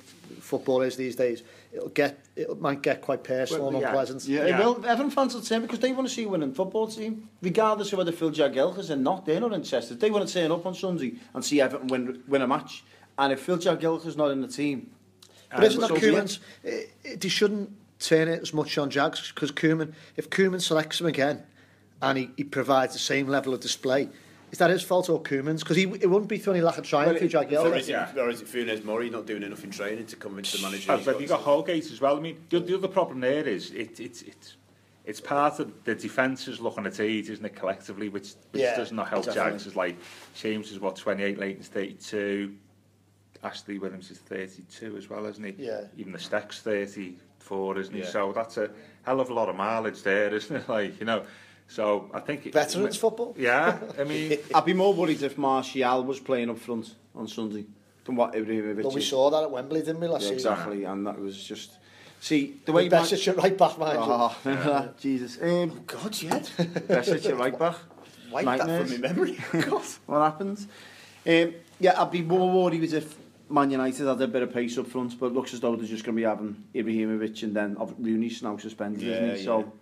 football is these days it'll get it might get quite personal well, and unpleasant. Yeah. Yeah. Will. Fans will turn because they want to see a winning football team, regardless of whether Phil Jagielka is in not they're not in Chester. They want to turn up on Sunday and see Everton win win a match. And if Phil Jagielka is not in the team, but isn't um, that Koeman's? Eh, eh, they shouldn't turn it as much on Jags because Koeman, if Koeman selects him again, and he, he provides the same level of display, Is that his fault or Koeman's? Because he it wouldn't be funny any lack of trying for Jagielka. Or is it, yeah. or is it Funes Mori not doing enough in training to convince the manager? Oh, but you've got Holgate as well. I mean, the, the other problem there is it, it, it, it's part of the defence is looking at age, isn't it, collectively, which, which yeah, does not help definitely. Jags. It's like James is, what, 28, Leighton's 32, Ashley Williams is 32 as well, isn't he? Yeah. Even the Steck's 34, isn't yeah. he? So that's a hell of a lot of mileage there, isn't it? Like, you know, So I think... It, Veterans it, football? Yeah, I mean... I'd be more worried if Martial was playing up front on Sunday than what Ibrahimovic Well, we saw that at Wembley, didn't we, last yeah, Exactly, and that was just... See, the way... Best at right back, mind Oh, ah, remember yeah. that, Jesus. Um, oh, God, yeah. Besic at right back. Wipe Nightmares. that from my memory. God. what happens? Um, yeah, I'd be more worried if Man United had a bit of pace up front, but looks as though they're just going to be having Ibrahimovic and then Rooney's now suspended, yeah, isn't he? Yeah. So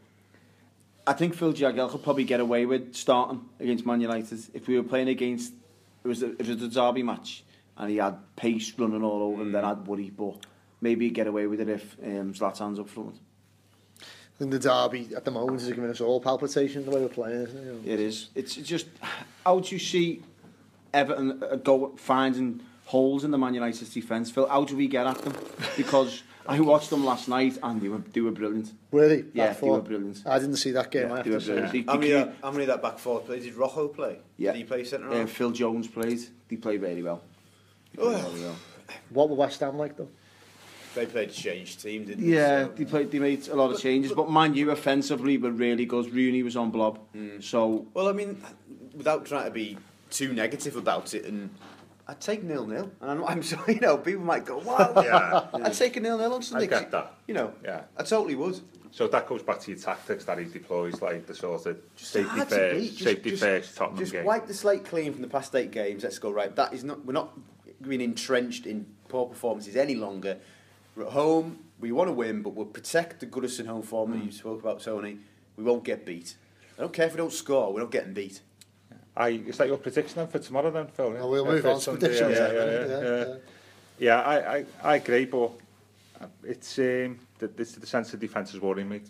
I think Phil Jagielka could probably get away with starting against Man United if we were playing against it was a, it was a derby match and he had pace running all over him, then I'd worry. But maybe he'd get away with it if um, Zlatan's up front. I think the derby at the moment is giving us all palpitation the way we're playing, isn't it? It is. It's just how do you see Everton uh, go finding holes in the Man United's defence? Phil, how do we get at them? Because I watched them last night and they were, they were brilliant. Were they? Yeah, they were brilliant. I didn't see that game. Yeah, they were brilliant. Yeah. They how, many, came, how many of that back four play? Did Rojo play? Yeah. Did he play centre uh, half? Uh, Phil Jones played. He played very well. Played oh. Very well. What were West Ham like though? They played change team, didn't they? Yeah, so, they played. They made a lot but, of changes, but, but man, you offensively were really good. Rooney was on blob, mm. so. Well, I mean, without trying to be too negative about it, and I'd take nil nil, and I'm, I'm sorry, you know, people might go, wow, yeah. I'd take a nil nil on Sunday. I get that. You know, yeah. I totally would. So that goes back to your tactics that he deploys, like the sort of just safety first, just, safety just, first Tottenham just game. Just wipe the slate clean from the past eight games. Let's go right. That is not. We're not being entrenched in poor performances any longer. We're at home. We want to win, but we'll protect the Goodison home form mm. that you spoke about, Tony. We won't get beat. I don't care if we don't score. We're not getting beat. I, is that your prediction then for tomorrow then, Phil? Oh, we'll Uh, move for on to Sunday, predictions. Yeah, yeah, yeah, yeah, yeah. yeah. Yeah, I, I, I agree, but it's um, the, this, the sense of defence is worrying me.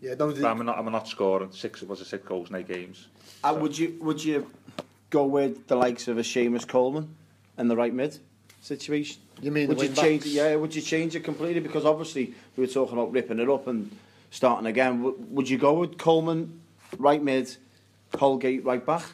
Yeah, no, But the, I'm not, I'm not scoring six. Was it six goals in eight games? uh, would you would you go with the likes of a Seamus Coleman in the right mid situation? You mean would you change? backs? It, yeah, would you change it completely? Because obviously we were talking about ripping it up and starting again. W- would you go with Coleman right mid, Holgate right back?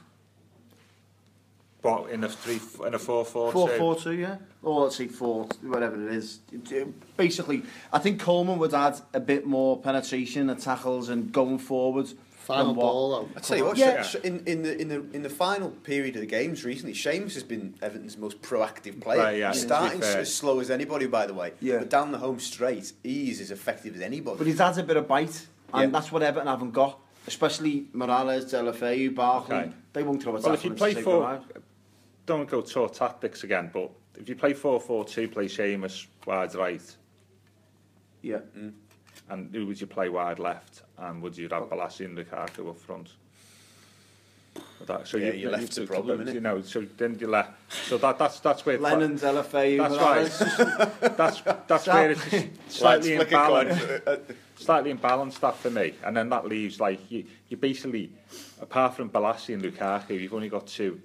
But in a three, in a four, four, Four two. four two, yeah. Or let's say four, whatever it is. It- it- Basically, I think Coleman would add a bit more penetration and tackles and going forward. final what- ball, though. I tell you what, Yeah. Sh- Sh- in, in the in the in the final period of the games recently, Seamus has been Everton's most proactive player. Right, yeah, He's starting as slow as anybody, by the way. Yeah. But down the home straight, he's as effective as anybody. But he's had a bit of bite, and Yeah. that's what Everton haven't got. Especially Mirallas, Deulofeu, Barkley. Okay. They won't throw a Well, if you play say for, goodbye. don't go to tactics again, but if you play 4-4-2, play Seamus wide right. Yeah. Mm. And who would you play wide left? And would you have Balassi and Lukaku up front? That, so yeah, you, you left you, the problem, you know. So then you left. So that that's that's where Lennon's LFA. That's right. that's that's Stop. where it's slightly imbalanced. slightly imbalanced that for me, and then that leaves like you. You basically, apart from Balassi and Lukaku, you've only got two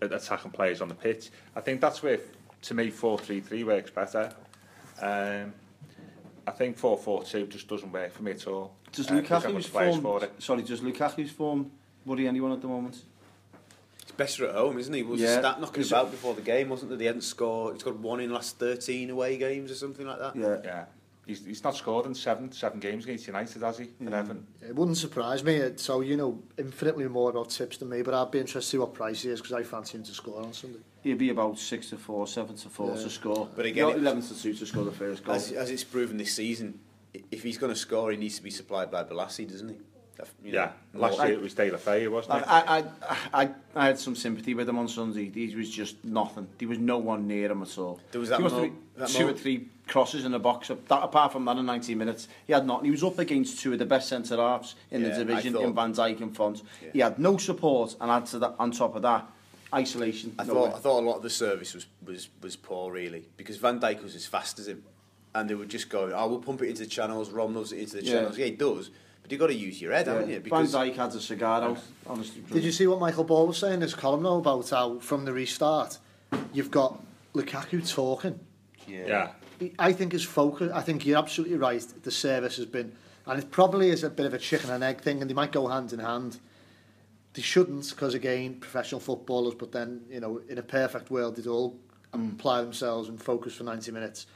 attacking players on the pitch. I think that's where, to me, 4-3-3 works better. Um, I think 4-4-2 just doesn't work for me at all. Does uh, Lukaku's form, for it. sorry, does Lukaku's form worry anyone at the moment? He's better at home, isn't he? Was yeah. stat knocking He's about before the game, wasn't there? He hadn't scored. He's got one in the last 13 away games or something like that. Yeah. yeah he's, he's not scored in seven seven games against United, has he? Mm. Evan. It wouldn't surprise me. So you know infinitely more about tips than me, but I'd be interested to see what price he is because I fancy him to score on Sunday. He'd be about six to four, seven to four yeah. to score. But again, not eleven to two to score the first goal. As, as it's proven this season, if he's going to score, he needs to be supplied by Balassi, doesn't he? That- you know, Yeah, last year it was Deulofeu, wasn't it? I, I, I, I had some sympathy with him on Sunday. He was just nothing. There was no one near him at all. There was that mo- that two or three crosses in the box. That, apart from that in 90 minutes, he had nothing. He was up against two of the best centre halves in Yeah, the division, in Van Dijk and Fonte. Yeah. He had no support, and add to that, on top of that, isolation. I thought. I thought a lot of the service was, was, was poor really because Van Dijk was as fast as him, and they were just going, "Oh, we'll pump it into the channels." Rom loves it into the Yeah. channels. Yeah, he does, But you've got to use your head, yeah. haven't you? Because Van Dijk had a cigar out, honestly. Did you see what Michael Ball was saying in his column, though, about how from the restart you've got Lukaku talking? Yeah. yeah. I think his focus, I think you're absolutely right, the service has been, and it probably is a bit of a chicken and egg thing, and they might go hand in hand. They shouldn't, because again, professional footballers, but then, you know, in a perfect world, they'd all mm. apply themselves and focus for 90 minutes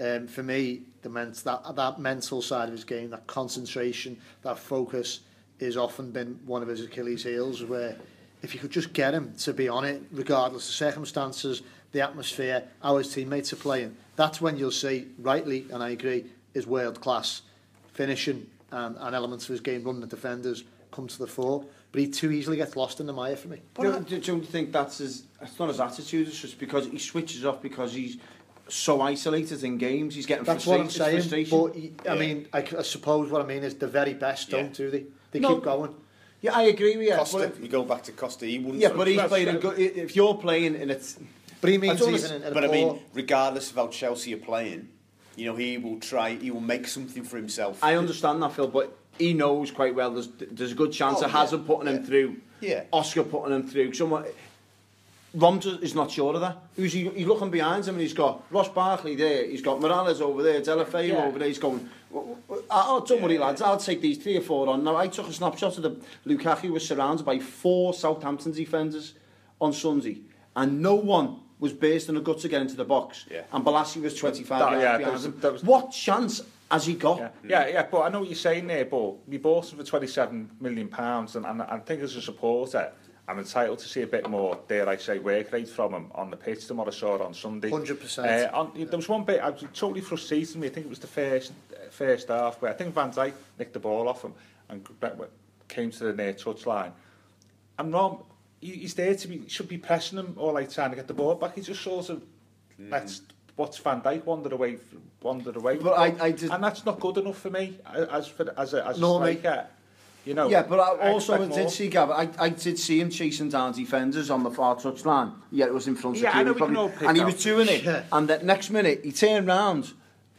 um, for me, the ment that, that mental side of his game, that concentration, that focus, is often been one of his Achilles' heels. Where if you could just get him to be on it, regardless of circumstances, the atmosphere, how his teammates are playing, that's when you'll see, rightly, and I agree, is world class finishing and, and elements of his game, running the defenders, come to the fore. But he too easily gets lost in the mire for me. Do, do, do you think that's his? It's not his attitude. It's just because he switches off because he's so isolated in games. He's getting That's what I'm saying. But he, I yeah. mean, I, I, suppose what I mean is the very best yeah. don't do they? They no, keep going. Yeah, I agree with you. Costa, but, you go back to Costa, he wouldn't. Yeah, but he's playing. In good, if you're playing in a, but he means even in, in But I mean, regardless of how Chelsea are playing, you know, he will try. He will make something for himself. I understand that, Phil, but he knows quite well. There's there's a good chance oh, of yeah, Hazard putting yeah. him through. Yeah. Oscar putting him through. Someone Roms is not sure of that. Who's he, he's looking behind him and he's got Ross Barkley there, he's got Mirallas over there, Deulofeu Yeah. over there, he's going, "Oh, don't worry lads, I'll take these three or four on. Now, I took a snapshot of the Lukaku was surrounded by four Southampton defenders on Sunday, and no one was based in a gut to get into the box. Yeah. And Bolasie was 25 That- yards yeah, that behind was- him. that was- What chance has he got? Yeah, yeah, yeah, but I know what you're saying there, but we bought him for 27 million pounds, and, and I think as a supporter, I'm entitled to see a bit more, dare I say, work rate from him on the pitch than what I saw on Sunday. 100%. Uh, on, there was one bit, I was totally frustrated me. I think it was the first first half, where I think Van Dijk nicked the ball off him and came to the near touchline. I'm he, he's there to be, should be pressing him or like trying to get the ball back. He just sort of mm. lets what's Van Dijk wandered away, wandered away. But I, I just... And that's not good enough for me as, for, as a, as a no, striker. Mate. Striker. You know. Yeah, but I also expect did more. see Gav. I, I did see him chasing down defenders on the far touch line. Yeah, it was in front of Yeah, I know Kieran we can probably, and he out. was doing it. Yeah. And the next minute he turned round,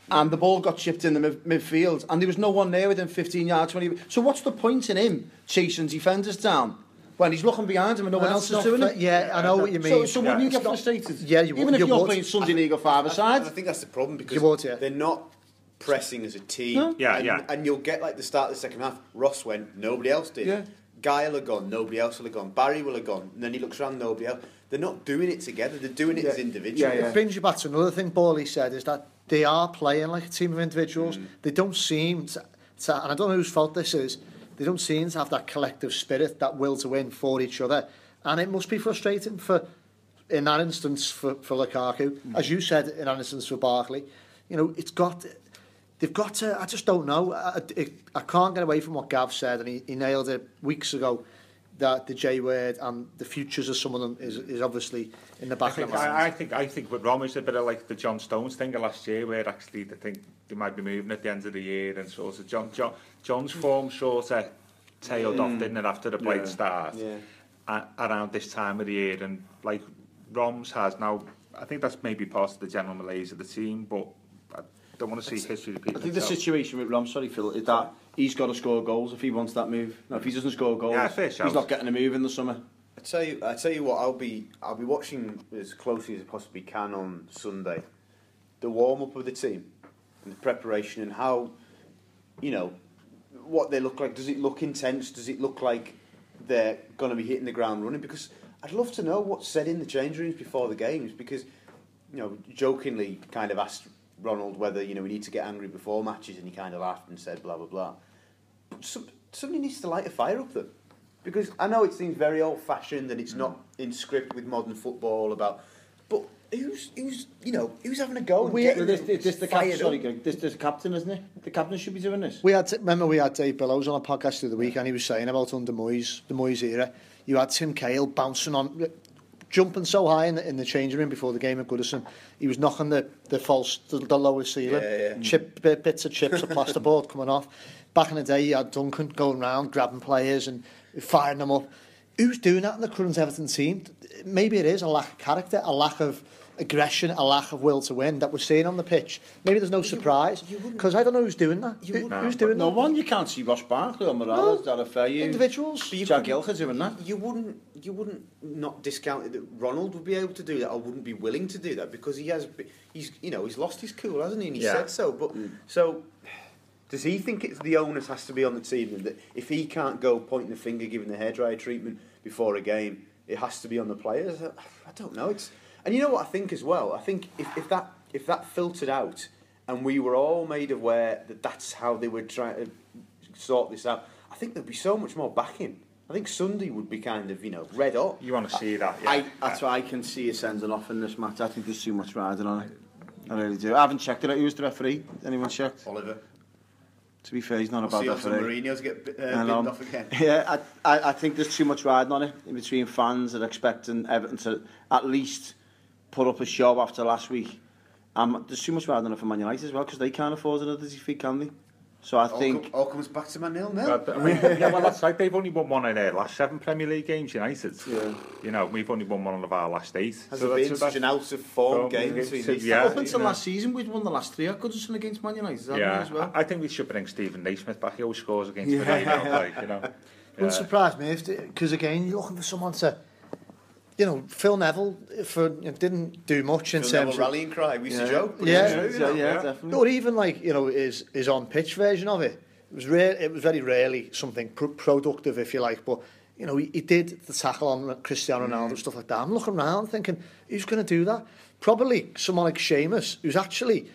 and the ball got chipped in the mid- midfield, and there was no one there within 15 yards. 20. So what's the point in him chasing defenders down when he's looking behind him and no one else is doing fa- it? Yeah, I know what you mean. So, so wouldn't you get frustrated? Yeah, you Even would- if you you're would. playing Sunday League or five I, aside. I think that's the problem because would, yeah. they're not pressing as a team. No. Yeah, and, yeah. And you'll get like the start of the second half. Ross went, nobody else did. Yeah. Gueye will have gone, nobody else will have gone. Barry will have gone, and then he looks around, nobody else. They're not doing it together. They're doing it Yeah. as individuals. Yeah, yeah. It brings you back to another thing Bawley said is that they are playing like a team of individuals. Mm. They don't seem to, to, and I don't know whose fault this is, they don't seem to have that collective spirit, that will to win for each other. And it must be frustrating for, in that instance, for, for Lukaku. Mm. As you said, in that instance for Barkley. You know, it's got, they've got to, I just don't know. I, I, I can't get away from what Gav said, and he, he nailed it weeks ago. That the J word and the futures of some of them is, is obviously in the back I back think, of the mind. I, I think I think with Rom is a bit of like the John Stones thing of last year, where actually they think they might be moving at the end of the year, and sort of John, John John's form sort of tailed off, mm. didn't it, after the late Yeah. start Yeah. a- around this time of the year, and like Rom's has now. I think that's maybe part of the general malaise of the team, but I don't want to see history repeat I think the itself. situation with Rom, sorry Phil, is that he's got to score goals if he wants that move. Now, if he doesn't score goals, Yeah, fair he's shout. not getting a move in the summer. I tell you, I tell you what, I'll be, I'll be watching as closely as I possibly can on Sunday, the warm up of the team, and the preparation, and how, you know, what they look like. Does it look intense? Does it look like they're going to be hitting the ground running? Because I'd love to know what's said in the change rooms before the games. Because, you know, jokingly kind of asked Ronald whether you know we need to get angry before matches, and he kind of laughed and said blah blah blah. But some, somebody needs to light a fire up them. Because I know it seems very old fashioned and it's not mm. in script with modern football about. But who's who's you know who's having a go? and We- getting This, this, this the captain, sorry. Greg, this, this the captain, isn't it? The captain should be doing this. We had, remember we had Dave Billows on a podcast the other week and he was saying about under Moyes, the Moyes era, you had Tim Cahill bouncing on, jumping so high in the, in the changing room before the game at Goodison. He was knocking the, the false, the, the lower ceiling, Yeah, yeah. chip uh, bits of chips, a plasterboard coming off. Back in the day, you had Duncan going round, grabbing players and firing them up. Who's doing that in the current Everton team? Maybe it is a lack of character, a lack of aggression, a lack of will to win that we're seeing on the pitch. Maybe there's no surprise because I don't know who's doing that. Who, who's doing No that? one, you can't see Ross Barkley or Mirallas, No. Deulofeu. Individuals. But you Jack couldn't- Gilcher doing that. You wouldn't, you wouldn't not discount it that Ronald would be able to do that. I wouldn't be willing to do that because he has, he's, you know, he's lost his cool, hasn't he? And he Yeah. said so. But mm. so, Does he think it's the onus has to be on the team and that if he can't go pointing the finger, giving the hairdryer treatment before a game, it has to be on the players? I don't know. It's and you know what I think as well. I think if, if that if that filtered out and we were all made aware that that's how they were trying to sort this out, I think there'd be so much more backing. I think Sunday would be kind of you know red up. You want to see that? Yeah. I, that's why I can see a sending off in this match. I think there's too much riding on it. I really do. I haven't checked it. Who was the referee? Anyone checked? Oliver. To be fair, he's not a We'll bad see if referee. Mourinho's get uh, I binned off again. Yeah, I, I, I think there's too much riding on it in between fans that are expecting Everton to at least put up a show after last week. Um, there's too much bad enough for Man United as well because they can't afford another defeat, can they? So I all think... Com all comes back to my nil-nil. I mean, yeah, well, that's right. They've only won one in their last seven Premier League games, United. Yeah. You know, we've only won one of our last eight. Has so it been such an out-of-form um, game between these? Yeah, Up until last season, we'd won the last three at Goodison against Man United, yeah, as well? I, I think we should bring Stephen Naismith back. He always scores against yeah. Man United, like, you know. Yeah. Wouldn't surprise me if, because again, you're looking for someone to you know, Phil Neville for uh, you know, didn't do much in Phil terms Neville of, rallying cry. We used to joke. but Yeah. true, yeah, yeah, yeah. definitely. or even like you know his his on pitch version of it. It was rare. It was very rarely something pr- productive, if you like. But you know, he, he did the tackle on Cristiano Ronaldo mm. stuff like that. I'm looking around thinking, who's going to do that? Probably someone like Seamus, who's actually.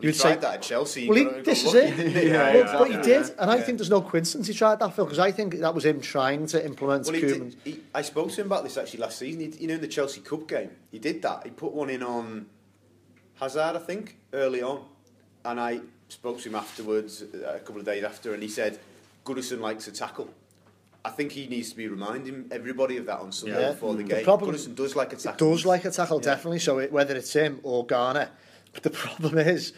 You tried that at Chelsea. Well, he, this is it. Yeah, but, yeah, but he yeah, did, yeah. and I think there's no coincidence he tried that, Phil, because I think that was him trying to implement Well, he did, he, I spoke to him about this actually last season. He, you know, in the Chelsea Cup game, he did that. He put one in on Hazard, I think, early on, and I spoke to him afterwards, uh, a couple of days after, and he said Goodison likes to tackle. I think he needs to be reminding everybody of that on Sunday Yeah. before the The game. problem- Goodison does like a It tackle. does like a tackle, Yeah. definitely. So it, whether it's him or Gana, but the problem is,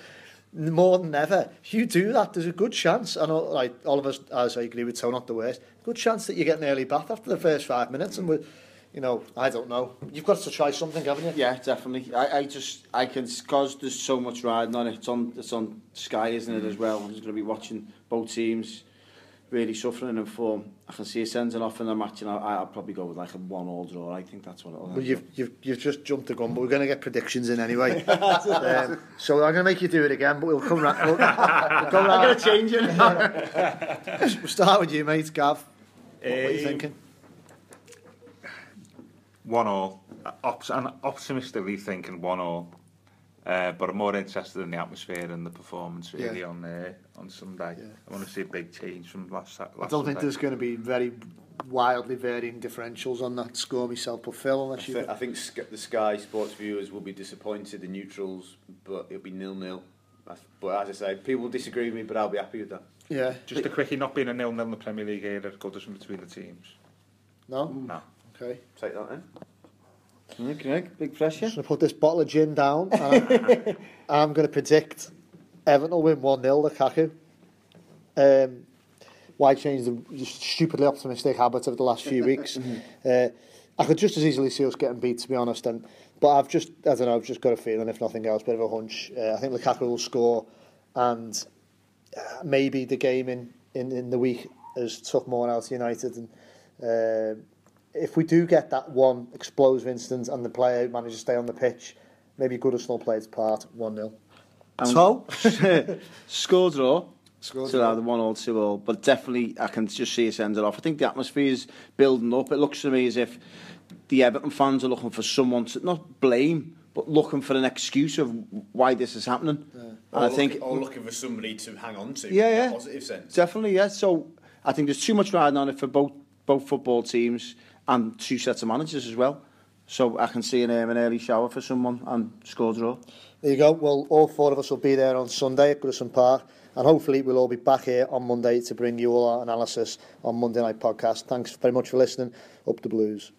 more than ever, if you do that, there's a good chance. I know, like all of us, as I agree with Tone, not the worst. Good chance that you get an early bath after the first five minutes, and we, you know, I don't know. You've got to try something, haven't you? Yeah, definitely. I, I just I can because there's so much riding on it. It's on it's on Sky, isn't it as well? I'm just going to be watching both teams really suffering in form. I can see a sending off in the match, and I, I'll probably go with like a one-all draw. I think that's what it'll. Well, you've you've you've just jumped the gun, but we're going to get predictions in anyway. um, so I'm going to make you do it again, but we'll come round. We'll, we'll come round. I'm going to change it. we'll start with you, mate, Gav. What, what are you thinking? One all. Ops- an optimistically thinking one all. Uh, but I'm more interested in the atmosphere and the performance really yeah. on uh, on Sunday. Yeah. I want to see a big change from last. last I don't Sunday. think there's going to be very wildly varying differentials on that score myself, but Phil, unless I you. Th I think sk the Sky Sports viewers will be disappointed, the neutrals, but it'll be nil nil. That's, but as I say, people will disagree with me, but I'll be happy with that. Yeah. Just but, a quickie, not being a nil nil in the Premier League here at Goodison between the teams. No. No. Okay. Take that then okay, Greg, big pressure. I'm going to put this bottle of gin down. And I'm going to predict Everton will win 1 0 Lukaku. Um, why change the stupidly optimistic habit of the last few weeks? Mm-hmm. uh, I could just as easily see us getting beat, to be honest. And, but I've just, I don't know, I've just got a feeling, if nothing else, bit of a hunch. Uh, I think Lukaku will score, and uh, maybe the game in, in, in the week has took more out of United. And, uh, if we do get that one explosive instance and the player manages to stay on the pitch, maybe Goodison will play its part 1 0. So? score draw. Score so uh, draw. the one all, two all. But definitely, I can just see us end it off. I think the atmosphere is building up. It looks to me as if the Everton fans are looking for someone to not blame, but looking for an excuse of why this is happening. Yeah. And or I looking, think. Or looking for somebody to hang on to. Yeah, yeah. positive sense. Definitely, yeah. So I think there's too much riding on it for both both football teams. And two sets of managers as well. So I can see an, um, an early shower for someone and score draw. There you go. Well, all four of us will be there on Sunday at Goodison Park, and hopefully we'll all be back here on Monday to bring you all our analysis on Monday Night Podcast. Thanks very much for listening. Up the Blues.